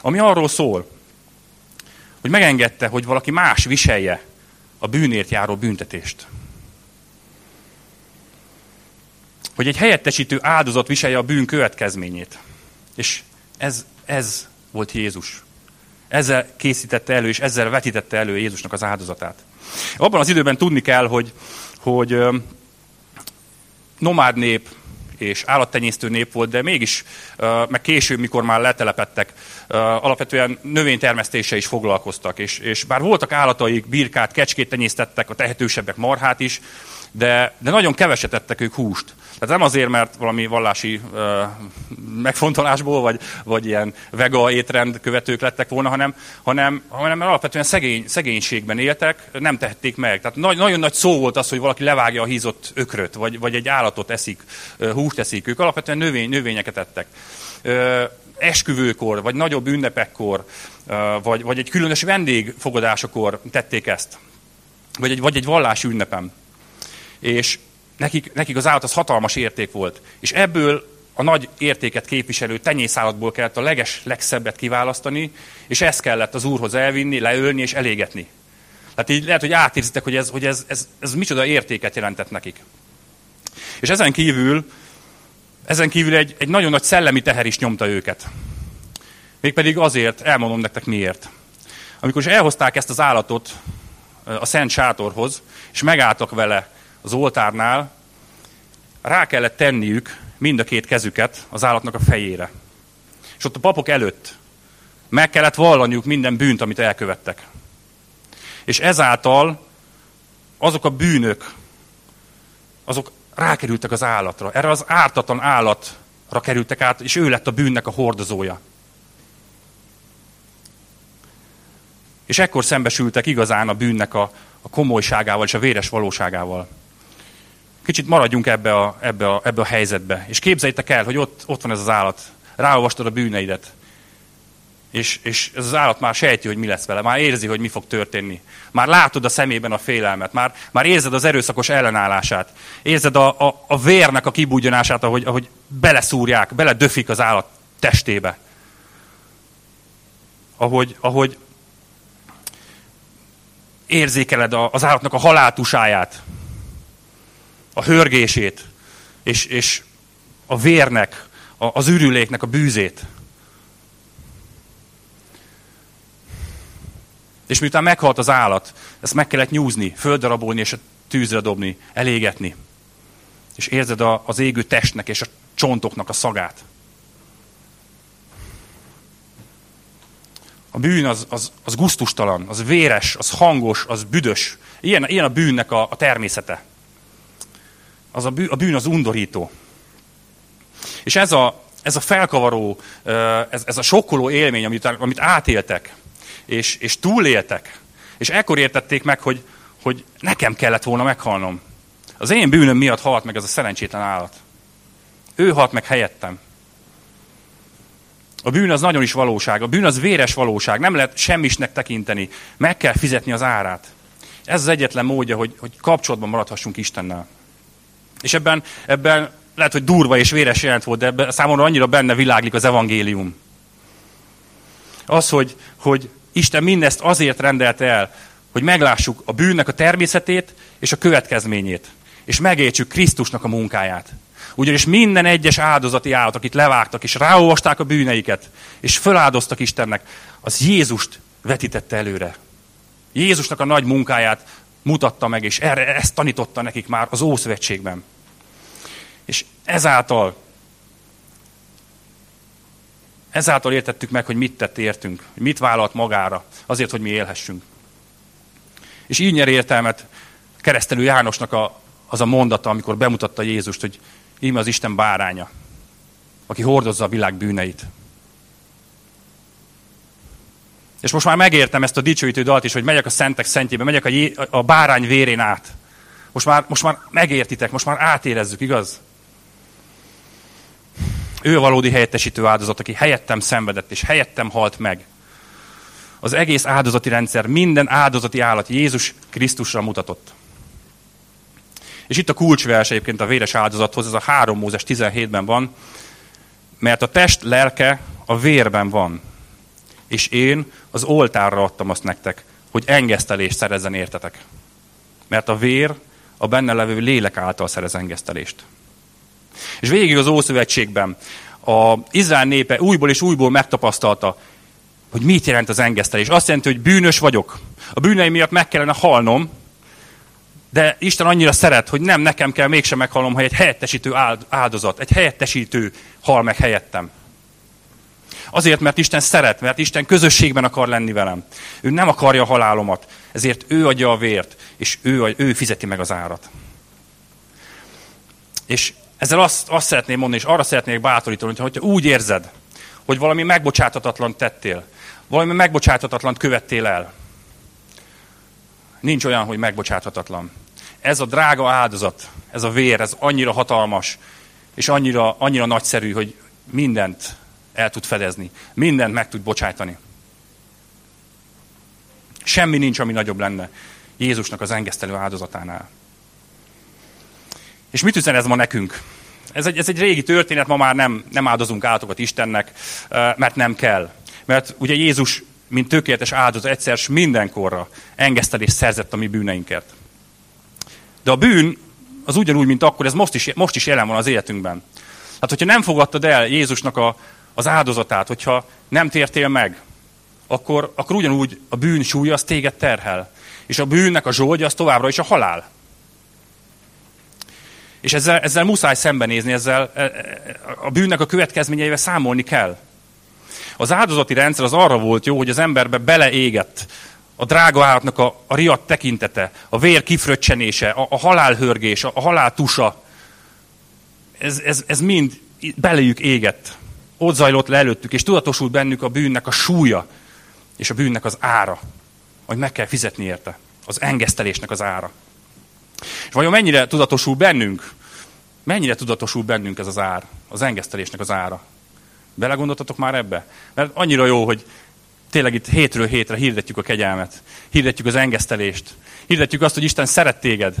ami arról szól, hogy megengedte, hogy valaki más viselje a bűnért járó büntetést. Hogy egy helyettesítő áldozat viselje a bűn következményét. És ez, ez volt Jézus. Ezzel készítette elő, és ezzel vetítette elő Jézusnak az áldozatát. Abban az időben tudni kell, hogy, hogy nomád nép és állattenyésztő nép volt, de mégis, meg később, mikor már letelepettek, alapvetően növénytermesztése is foglalkoztak. És, és bár voltak állataik, birkát, kecskét tenyésztettek, a tehetősebbek marhát is, de, de nagyon keveset ettek ők húst. Tehát nem azért, mert valami vallási uh, megfontolásból, vagy, vagy ilyen vega étrend követők lettek volna, hanem, hanem, hanem mert alapvetően szegény, szegénységben éltek, nem tehették meg. Tehát nagy, nagyon nagy szó volt az, hogy valaki levágja a hízott ökröt, vagy, vagy egy állatot eszik, húst eszik. Ők alapvetően növény, növényeket ettek. Uh, esküvőkor, vagy nagyobb ünnepekkor, vagy, vagy egy különös vendégfogadásokor tették ezt. Vagy egy, vagy egy vallási ünnepem és nekik, nekik az állat az hatalmas érték volt. És ebből a nagy értéket képviselő tenyészállatból kellett a leges, legszebbet kiválasztani, és ezt kellett az úrhoz elvinni, leölni és elégetni. Tehát így lehet, hogy átérzitek, hogy ez, hogy ez, ez, ez micsoda értéket jelentett nekik. És ezen kívül, ezen kívül egy, egy nagyon nagy szellemi teher is nyomta őket. Mégpedig azért, elmondom nektek miért. Amikor is elhozták ezt az állatot a Szent Sátorhoz, és megálltak vele az oltárnál rá kellett tenniük mind a két kezüket az állatnak a fejére. És ott a papok előtt meg kellett vallaniuk minden bűnt, amit elkövettek. És ezáltal azok a bűnök, azok rákerültek az állatra. Erre az ártatlan állatra kerültek át, és ő lett a bűnnek a hordozója. És ekkor szembesültek igazán a bűnnek a, a komolyságával és a véres valóságával kicsit maradjunk ebbe a, ebbe a, ebbe a helyzetbe. És képzeljétek el, hogy ott, ott van ez az állat. Ráolvastad a bűneidet. És, és ez az állat már sejti, hogy mi lesz vele. Már érzi, hogy mi fog történni. Már látod a szemében a félelmet. Már, már érzed az erőszakos ellenállását. Érzed a, a, a vérnek a kibúgyonását, ahogy, ahogy beleszúrják, beledöfik az állat testébe. Ahogy, ahogy érzékeled az állatnak a haláltusáját a hörgését, és, és a vérnek, a, az ürüléknek a bűzét. És miután meghalt az állat, ezt meg kellett nyúzni, földrabolni és a tűzre dobni, elégetni. És érzed a, az égő testnek és a csontoknak a szagát. A bűn az, az, az guztustalan, az véres, az hangos, az büdös. Ilyen, ilyen a bűnnek a, a természete az a bűn, a bűn az undorító. És ez a, ez a felkavaró, ez, ez a sokkoló élmény, amit, amit átéltek, és, és túléltek, és ekkor értették meg, hogy, hogy nekem kellett volna meghalnom. Az én bűnöm miatt halt meg ez a szerencsétlen állat. Ő halt meg helyettem. A bűn az nagyon is valóság. A bűn az véres valóság. Nem lehet semmisnek tekinteni. Meg kell fizetni az árát. Ez az egyetlen módja, hogy, hogy kapcsolatban maradhassunk Istennel. És ebben, ebben lehet, hogy durva és véres jelent volt, de ebben számomra annyira benne világlik az evangélium. Az, hogy, hogy Isten mindezt azért rendelte el, hogy meglássuk a bűnnek a természetét és a következményét. És megértsük Krisztusnak a munkáját. Ugyanis minden egyes áldozati állat, akit levágtak, és ráolvasták a bűneiket, és föláldoztak Istennek, az Jézust vetítette előre. Jézusnak a nagy munkáját mutatta meg, és erre ezt tanította nekik már az Ószövetségben. És ezáltal ezáltal értettük meg, hogy mit tett értünk, mit vállalt magára, azért, hogy mi élhessünk. És így nyer értelmet keresztelő Jánosnak a, az a mondata, amikor bemutatta Jézust, hogy íme az Isten báránya, aki hordozza a világ bűneit. És most már megértem ezt a dicsőítő dalt is, hogy megyek a szentek szentjébe, megyek a, jé, a bárány vérén át. Most már, most már megértitek, most már átérezzük, igaz? Ő a valódi helyettesítő áldozat, aki helyettem szenvedett, és helyettem halt meg. Az egész áldozati rendszer, minden áldozati állat Jézus Krisztusra mutatott. És itt a kulcsvers egyébként a véres áldozathoz, ez a 3 Mózes 17-ben van, mert a test lelke a vérben van és én az oltárra adtam azt nektek, hogy engesztelést szerezzen értetek. Mert a vér a benne levő lélek által szerez engesztelést. És végig az Ószövetségben a Izrael népe újból és újból megtapasztalta, hogy mit jelent az engesztelés. Azt jelenti, hogy bűnös vagyok. A bűneim miatt meg kellene halnom, De Isten annyira szeret, hogy nem nekem kell mégsem meghalnom, hogy egy helyettesítő áldozat, egy helyettesítő hal meg helyettem. Azért, mert Isten szeret, mert Isten közösségben akar lenni velem. Ő nem akarja a halálomat, ezért ő adja a vért, és ő, ő fizeti meg az árat. És ezzel azt, azt szeretném mondani, és arra szeretnék bátorítani, hogy ha úgy érzed, hogy valami megbocsátatatlan tettél, valami megbocsátatatlan követtél el, nincs olyan, hogy megbocsátatatlan. Ez a drága áldozat, ez a vér, ez annyira hatalmas, és annyira, annyira nagyszerű, hogy mindent el tud fedezni. Mindent meg tud bocsájtani. Semmi nincs, ami nagyobb lenne Jézusnak az engesztelő áldozatánál. És mit üzen ez ma nekünk? Ez egy, ez egy régi történet, ma már nem, nem áldozunk állatokat Istennek, mert nem kell. Mert ugye Jézus, mint tökéletes áldozat, egyszer mindenkorra engesztelés szerzett a mi bűneinket. De a bűn az ugyanúgy, mint akkor, ez most is, most is jelen van az életünkben. Hát, hogyha nem fogadtad el Jézusnak a, az áldozatát, hogyha nem tértél meg, akkor, akkor ugyanúgy a bűn súlya az téged terhel. És a bűnnek a zsoldja az továbbra is a halál. És ezzel, ezzel muszáj szembenézni, ezzel e, e, a bűnnek a következményeivel számolni kell. Az áldozati rendszer az arra volt jó, hogy az emberbe beleégett a drága állatnak a, a riadt tekintete, a vér kifröccsenése, a, a halálhörgés, a, a halál tusa. Ez, ez, ez mind belejük égett. Ott zajlott le előttük, és tudatosult bennük a bűnnek a súlya, és a bűnnek az ára, hogy meg kell fizetni érte. Az engesztelésnek az ára. És vajon mennyire tudatosul bennünk? Mennyire tudatosul bennünk ez az ár? Az engesztelésnek az ára? Belegondoltatok már ebbe? Mert annyira jó, hogy tényleg itt hétről hétre hirdetjük a kegyelmet. Hirdetjük az engesztelést. Hirdetjük azt, hogy Isten szeret téged.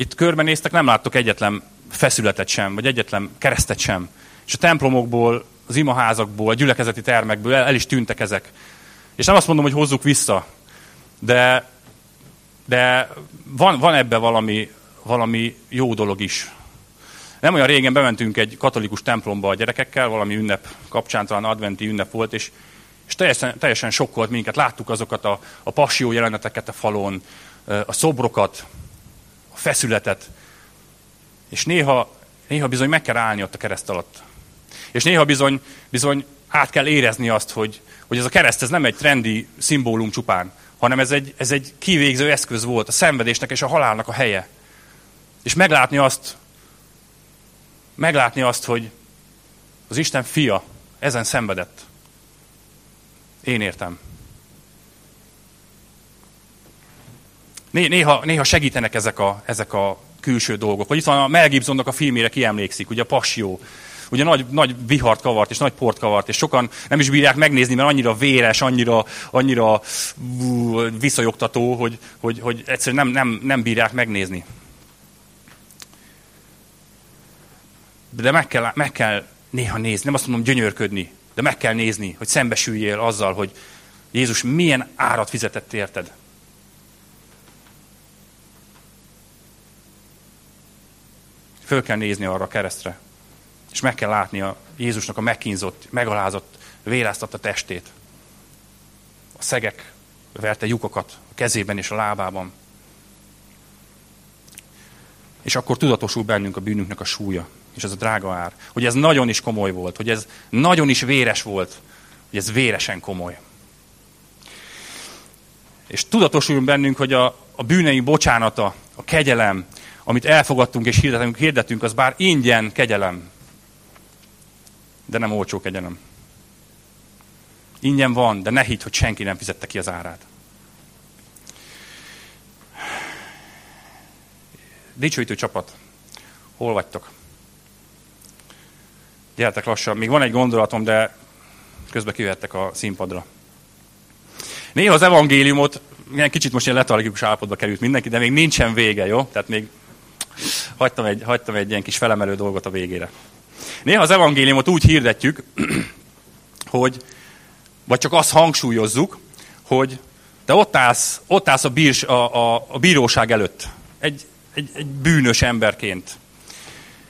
Itt körbenéztek, nem láttok egyetlen feszületet sem, vagy egyetlen keresztet sem. És a templomokból, az imaházakból, a gyülekezeti termekből el, el is tűntek ezek. És nem azt mondom, hogy hozzuk vissza, de, de van, van ebbe valami, valami jó dolog is. Nem olyan régen bementünk egy katolikus templomba a gyerekekkel, valami ünnep kapcsán, talán adventi ünnep volt, és, és teljesen, teljesen sokkolt minket. Láttuk azokat a, a passió jeleneteket a falon, a szobrokat, feszületet, és néha, néha bizony meg kell állni ott a kereszt alatt. És néha bizony, bizony át kell érezni azt, hogy, hogy ez a kereszt ez nem egy trendi szimbólum csupán, hanem ez egy, ez egy kivégző eszköz volt a szenvedésnek és a halálnak a helye. És meglátni azt, meglátni azt, hogy az Isten fia ezen szenvedett. Én értem. Néha, néha segítenek ezek a, ezek a külső dolgok. Vagy itt van a Mel Gibsonnak a filmére kiemlékszik, ugye a Passió ugye nagy, nagy vihart kavart, és nagy port kavart, és sokan nem is bírják megnézni, mert annyira véres, annyira, annyira visszajogtató, hogy, hogy, hogy egyszerűen nem, nem, nem bírják megnézni. De meg kell, meg kell néha nézni, nem azt mondom gyönyörködni, de meg kell nézni, hogy szembesüljél azzal, hogy Jézus milyen árat fizetett érted. Föl kell nézni arra a keresztre. És meg kell látni a Jézusnak a megkínzott, megalázott, véráztatta testét. A szegek verte lyukokat a kezében és a lábában. És akkor tudatosul bennünk a bűnünknek a súlya, és ez a drága ár. Hogy ez nagyon is komoly volt, hogy ez nagyon is véres volt, hogy ez véresen komoly. És tudatosul bennünk, hogy a, a bűneink bocsánata, a kegyelem, amit elfogadtunk és hirdetünk, hirdetünk, az bár ingyen kegyelem, de nem olcsó kegyenem. Ingyen van, de ne hidd, hogy senki nem fizette ki az árát. Dicsőítő csapat, hol vagytok? Gyertek lassan, még van egy gondolatom, de közben kivettek a színpadra. Néha az evangéliumot, ilyen kicsit most ilyen letargikus állapotba került mindenki, de még nincsen vége, jó? Tehát még hagytam egy, hagytam egy ilyen kis felemelő dolgot a végére. Néha az evangéliumot úgy hirdetjük, hogy, vagy csak azt hangsúlyozzuk, hogy te ott állsz, ott állsz a, bírs, a, a, a bíróság előtt, egy, egy, egy bűnös emberként.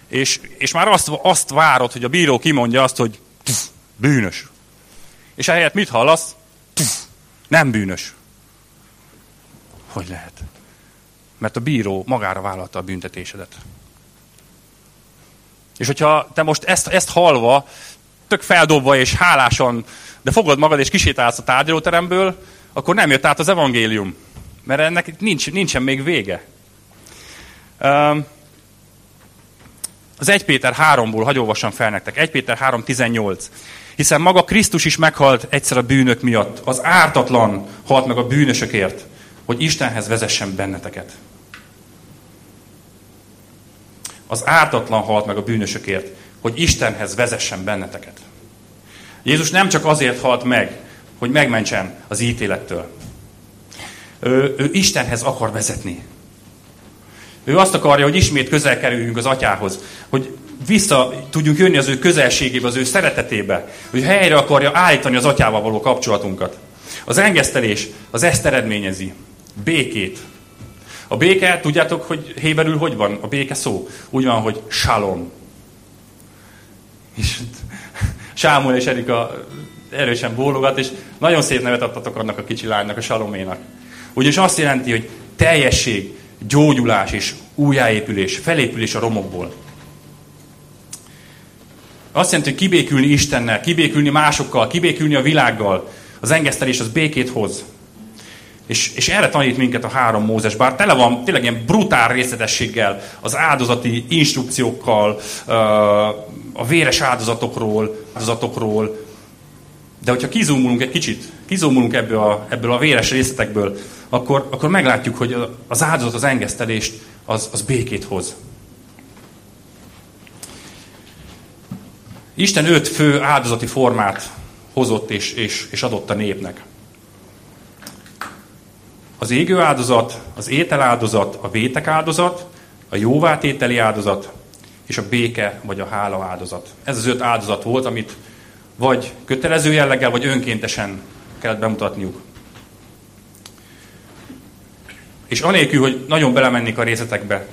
És, és már azt, azt várod, hogy a bíró kimondja azt, hogy pff, bűnös. És ehelyett mit hallasz? Pff, Nem bűnös. Hogy lehet? Mert a bíró magára vállalta a büntetésedet. És hogyha te most ezt, ezt halva, tök feldobva és hálásan, de fogod magad és kisétálsz a tárgyalóteremből, akkor nem jött át az evangélium. Mert ennek nincs, nincsen még vége. Az 1 Péter 3-ból, hagyj olvassam fel nektek. 1 Péter 3.18. Hiszen maga Krisztus is meghalt egyszer a bűnök miatt. Az ártatlan halt meg a bűnösökért, hogy Istenhez vezessen benneteket. Az ártatlan halt meg a bűnösökért, hogy Istenhez vezessen benneteket. Jézus nem csak azért halt meg, hogy megmentsen az ítélettől. Ő, ő Istenhez akar vezetni. Ő azt akarja, hogy ismét közel kerüljünk az atyához, hogy vissza tudjunk jönni az ő közelségébe, az ő szeretetébe, hogy helyre akarja állítani az atyával való kapcsolatunkat. Az engesztelés az ezt eredményezi. Békét. A béke, tudjátok, hogy héberül hogy van? A béke szó. Úgy van, hogy shalom. És Sámul és Erika erősen bólogat, és nagyon szép nevet adtatok annak a kicsi lánynak, a saloménak. Ugyanis azt jelenti, hogy teljesség, gyógyulás és újjáépülés, felépülés a romokból. Azt jelenti, hogy kibékülni Istennel, kibékülni másokkal, kibékülni a világgal. Az engesztelés az békét hoz. És, és erre tanít minket a három Mózes, bár tele van tényleg ilyen brutál részletességgel, az áldozati instrukciókkal, a véres áldozatokról, áldozatokról, de hogyha kizúmulunk egy kicsit, kizúmulunk ebből a, ebből a véres részletekből, akkor, akkor meglátjuk, hogy az áldozat, az engesztelést, az, az békét hoz. Isten öt fő áldozati formát hozott és, és, és adott a népnek. Az égő áldozat, az étel áldozat, a vétek áldozat, a jóvátételi áldozat, és a béke vagy a hála áldozat. Ez az öt áldozat volt, amit vagy kötelező jelleggel, vagy önkéntesen kellett bemutatniuk. És anélkül, hogy nagyon belemennék a részletekbe,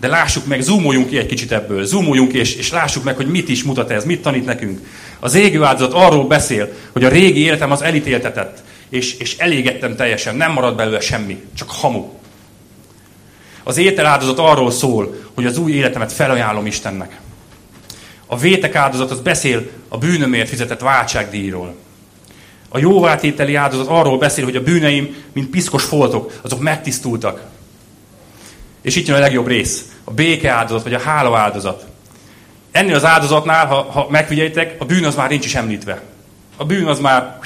de lássuk meg, zoomoljunk ki egy kicsit ebből, zoomoljunk és, és lássuk meg, hogy mit is mutat ez, mit tanít nekünk. Az égő áldozat arról beszél, hogy a régi életem az elítéltetett, és, és elégettem teljesen, nem marad belőle semmi, csak hamu. Az étel áldozat arról szól, hogy az új életemet felajánlom Istennek. A vétek áldozat az beszél a bűnömért fizetett váltságdíjról. A jóvátételi áldozat arról beszél, hogy a bűneim, mint piszkos foltok, azok megtisztultak. És itt jön a legjobb rész. A béke áldozat, vagy a hála áldozat. Ennél az áldozatnál, ha, ha megfigyeljétek, a bűn az már nincs is említve. A bűn az már,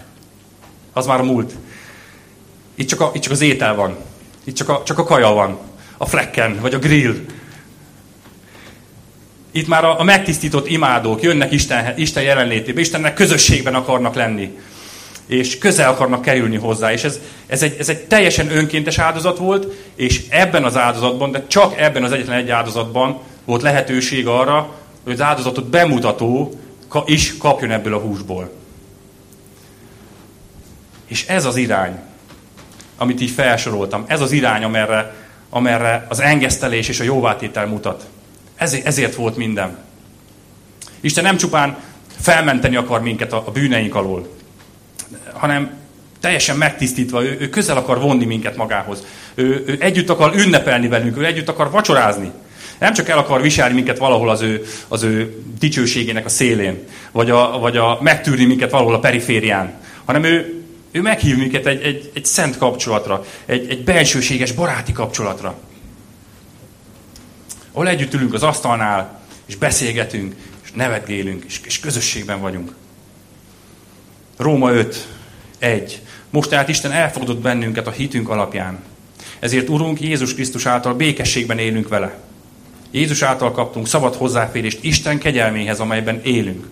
az már a múlt. Itt csak, a, itt csak az étel van. Itt csak a, csak a kaja van. A flekken, vagy a grill. Itt már a, a megtisztított imádók jönnek Isten, Isten jelenlétébe, Istennek közösségben akarnak lenni. És közel akarnak kerülni hozzá. És ez, ez, egy, ez egy teljesen önkéntes áldozat volt, és ebben az áldozatban, de csak ebben az egyetlen egy áldozatban volt lehetőség arra, hogy az áldozatot bemutató is kapjon ebből a húsból. És ez az irány, amit így felsoroltam, ez az irány, amerre, amerre az engesztelés és a jóvátétel mutat. Ezért, volt minden. Isten nem csupán felmenteni akar minket a, a bűneink alól, hanem teljesen megtisztítva, ő, ő közel akar vonni minket magához. Ő, ő együtt akar ünnepelni velünk, ő együtt akar vacsorázni. Nem csak el akar viselni minket valahol az ő, az ő dicsőségének a szélén, vagy, a, vagy a megtűrni minket valahol a periférián, hanem ő, ő meghív minket egy, egy, egy szent kapcsolatra, egy, egy bensőséges, baráti kapcsolatra ahol együtt ülünk az asztalnál, és beszélgetünk, és nevetgélünk, és, és közösségben vagyunk. Róma 5, 1. Most tehát Isten elfogadott bennünket a hitünk alapján. Ezért Urunk Jézus Krisztus által békességben élünk vele. Jézus által kaptunk szabad hozzáférést Isten kegyelméhez, amelyben élünk.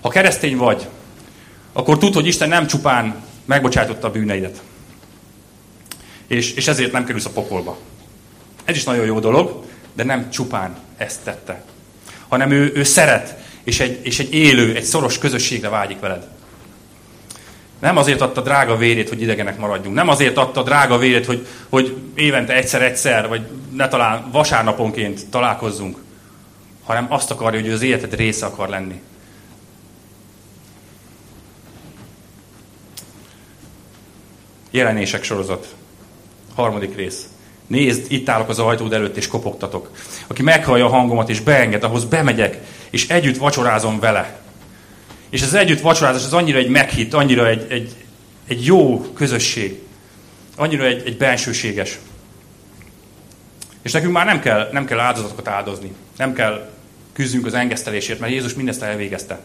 Ha keresztény vagy, akkor tudd, hogy Isten nem csupán megbocsájtotta a bűneidet. És, és ezért nem kerülsz a pokolba. Ez is nagyon jó dolog, de nem csupán ezt tette, hanem ő, ő szeret, és egy, és egy élő, egy szoros közösségre vágyik veled. Nem azért adta drága vérét, hogy idegenek maradjunk. Nem azért adta drága vérét, hogy, hogy évente egyszer-egyszer, vagy ne talán vasárnaponként találkozzunk, hanem azt akarja, hogy az életed része akar lenni. Jelenések sorozat. Harmadik rész. Nézd, itt állok az ajtód előtt, és kopogtatok. Aki meghallja a hangomat, és beenged, ahhoz bemegyek, és együtt vacsorázom vele. És az együtt vacsorázás az annyira egy meghitt, annyira egy, egy, egy jó közösség. Annyira egy, egy bensőséges. És nekünk már nem kell, nem kell áldozatokat áldozni. Nem kell küzdünk az engesztelésért, mert Jézus mindezt elvégezte.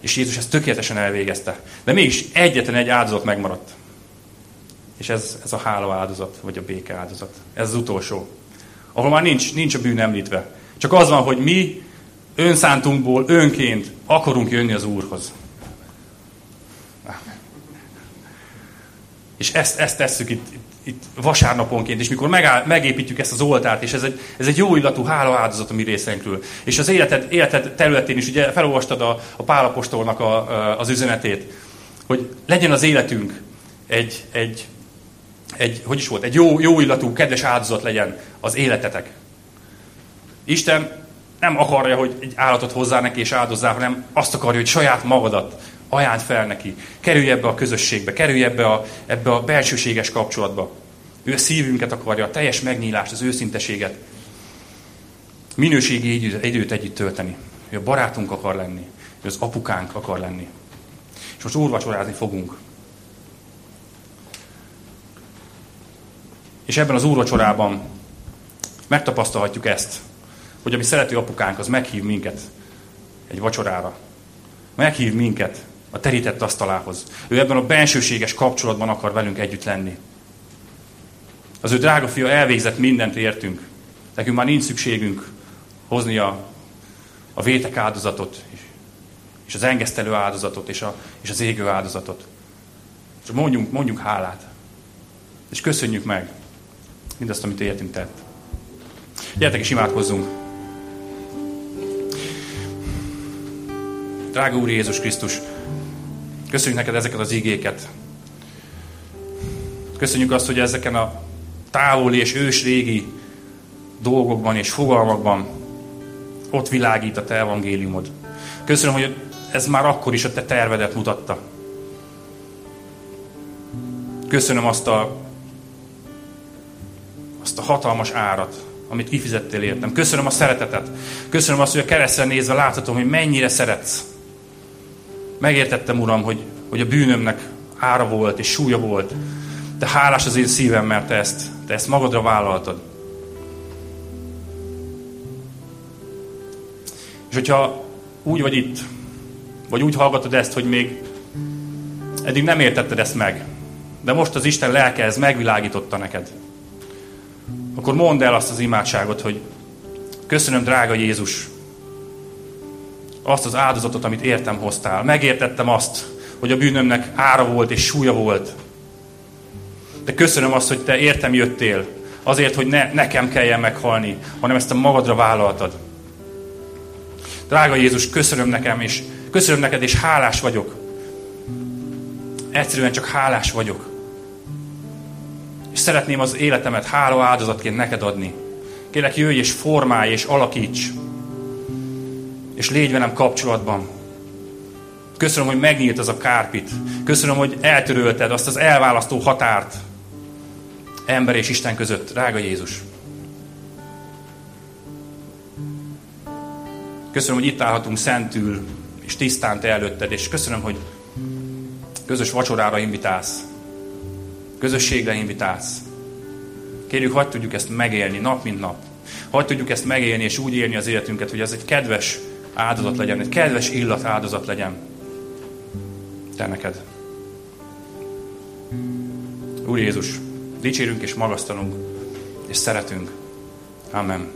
És Jézus ezt tökéletesen elvégezte. De mégis egyetlen egy áldozat megmaradt. És ez, ez a hála áldozat, vagy a béke áldozat. Ez az utolsó. Ahol már nincs, nincs a bűn említve. Csak az van, hogy mi önszántunkból, önként akarunk jönni az Úrhoz. És ezt, ezt tesszük itt, itt vasárnaponként, és mikor megáll, megépítjük ezt az oltárt, és ez egy, ez egy jó illatú hála áldozat a mi részünkről. És az életed, életed területén is, ugye felolvastad a, a Pálapostolnak a, a, az üzenetét, hogy legyen az életünk egy, egy, egy, hogy is volt, egy jó, jó illatú, kedves áldozat legyen az életetek. Isten nem akarja, hogy egy állatot hozzá neki és áldozzá, hanem azt akarja, hogy saját magadat ajánd fel neki. Kerülj ebbe a közösségbe, kerülj ebbe a, ebbe a belsőséges kapcsolatba. Ő a szívünket akarja, a teljes megnyílást, az őszinteséget. Minőségi időt együtt tölteni. Ő a barátunk akar lenni. Ő az apukánk akar lenni. És most úrvacsorázni fogunk. És ebben az úrvacsorában megtapasztalhatjuk ezt, hogy a mi szerető apukánk az meghív minket egy vacsorára. Meghív minket a terített asztalához. Ő ebben a bensőséges kapcsolatban akar velünk együtt lenni. Az ő drága fia elvégzett mindent értünk. Nekünk már nincs szükségünk hozni a, a vétek áldozatot, és, az engesztelő áldozatot, és, a, és az égő áldozatot. És mondjunk, mondjunk hálát. És köszönjük meg mindazt, amit értünk tett. Gyertek és imádkozzunk! Drága Úr Jézus Krisztus, köszönjük neked ezeket az igéket. Köszönjük azt, hogy ezeken a távoli és ősrégi dolgokban és fogalmakban ott világít a te evangéliumod. Köszönöm, hogy ez már akkor is a te tervedet mutatta. Köszönöm azt a, azt a hatalmas árat, amit kifizettél értem. Köszönöm a szeretetet. Köszönöm azt, hogy a keresztre nézve láthatom, hogy mennyire szeretsz. Megértettem, Uram, hogy, hogy a bűnömnek ára volt és súlya volt. De hálás az én szívem, mert te ezt, te ezt magadra vállaltad. És hogyha úgy vagy itt, vagy úgy hallgatod ezt, hogy még eddig nem értetted ezt meg, de most az Isten lelke ez megvilágította neked, akkor mondd el azt az imádságot, hogy köszönöm, drága Jézus, azt az áldozatot, amit értem hoztál. Megértettem azt, hogy a bűnömnek ára volt és súlya volt. De köszönöm azt, hogy te értem jöttél. Azért, hogy ne, nekem kelljen meghalni, hanem ezt a magadra vállaltad. Drága Jézus, köszönöm nekem, és köszönöm neked, és hálás vagyok. Egyszerűen csak hálás vagyok. És szeretném az életemet hála áldozatként neked adni. Kérlek, jöjj és formálj és alakíts és légy velem kapcsolatban. Köszönöm, hogy megnyílt az a kárpit. Köszönöm, hogy eltörölted azt az elválasztó határt ember és Isten között. Drága Jézus. Köszönöm, hogy itt állhatunk szentül, és tisztán te előtted, és köszönöm, hogy közös vacsorára invitálsz. Közösségre invitálsz. Kérjük, hogy tudjuk ezt megélni nap, mint nap. Hogy tudjuk ezt megélni, és úgy élni az életünket, hogy ez egy kedves, áldozat legyen, egy kedves illat áldozat legyen. Te neked. Úr Jézus, dicsérünk és magasztalunk, és szeretünk. Amen.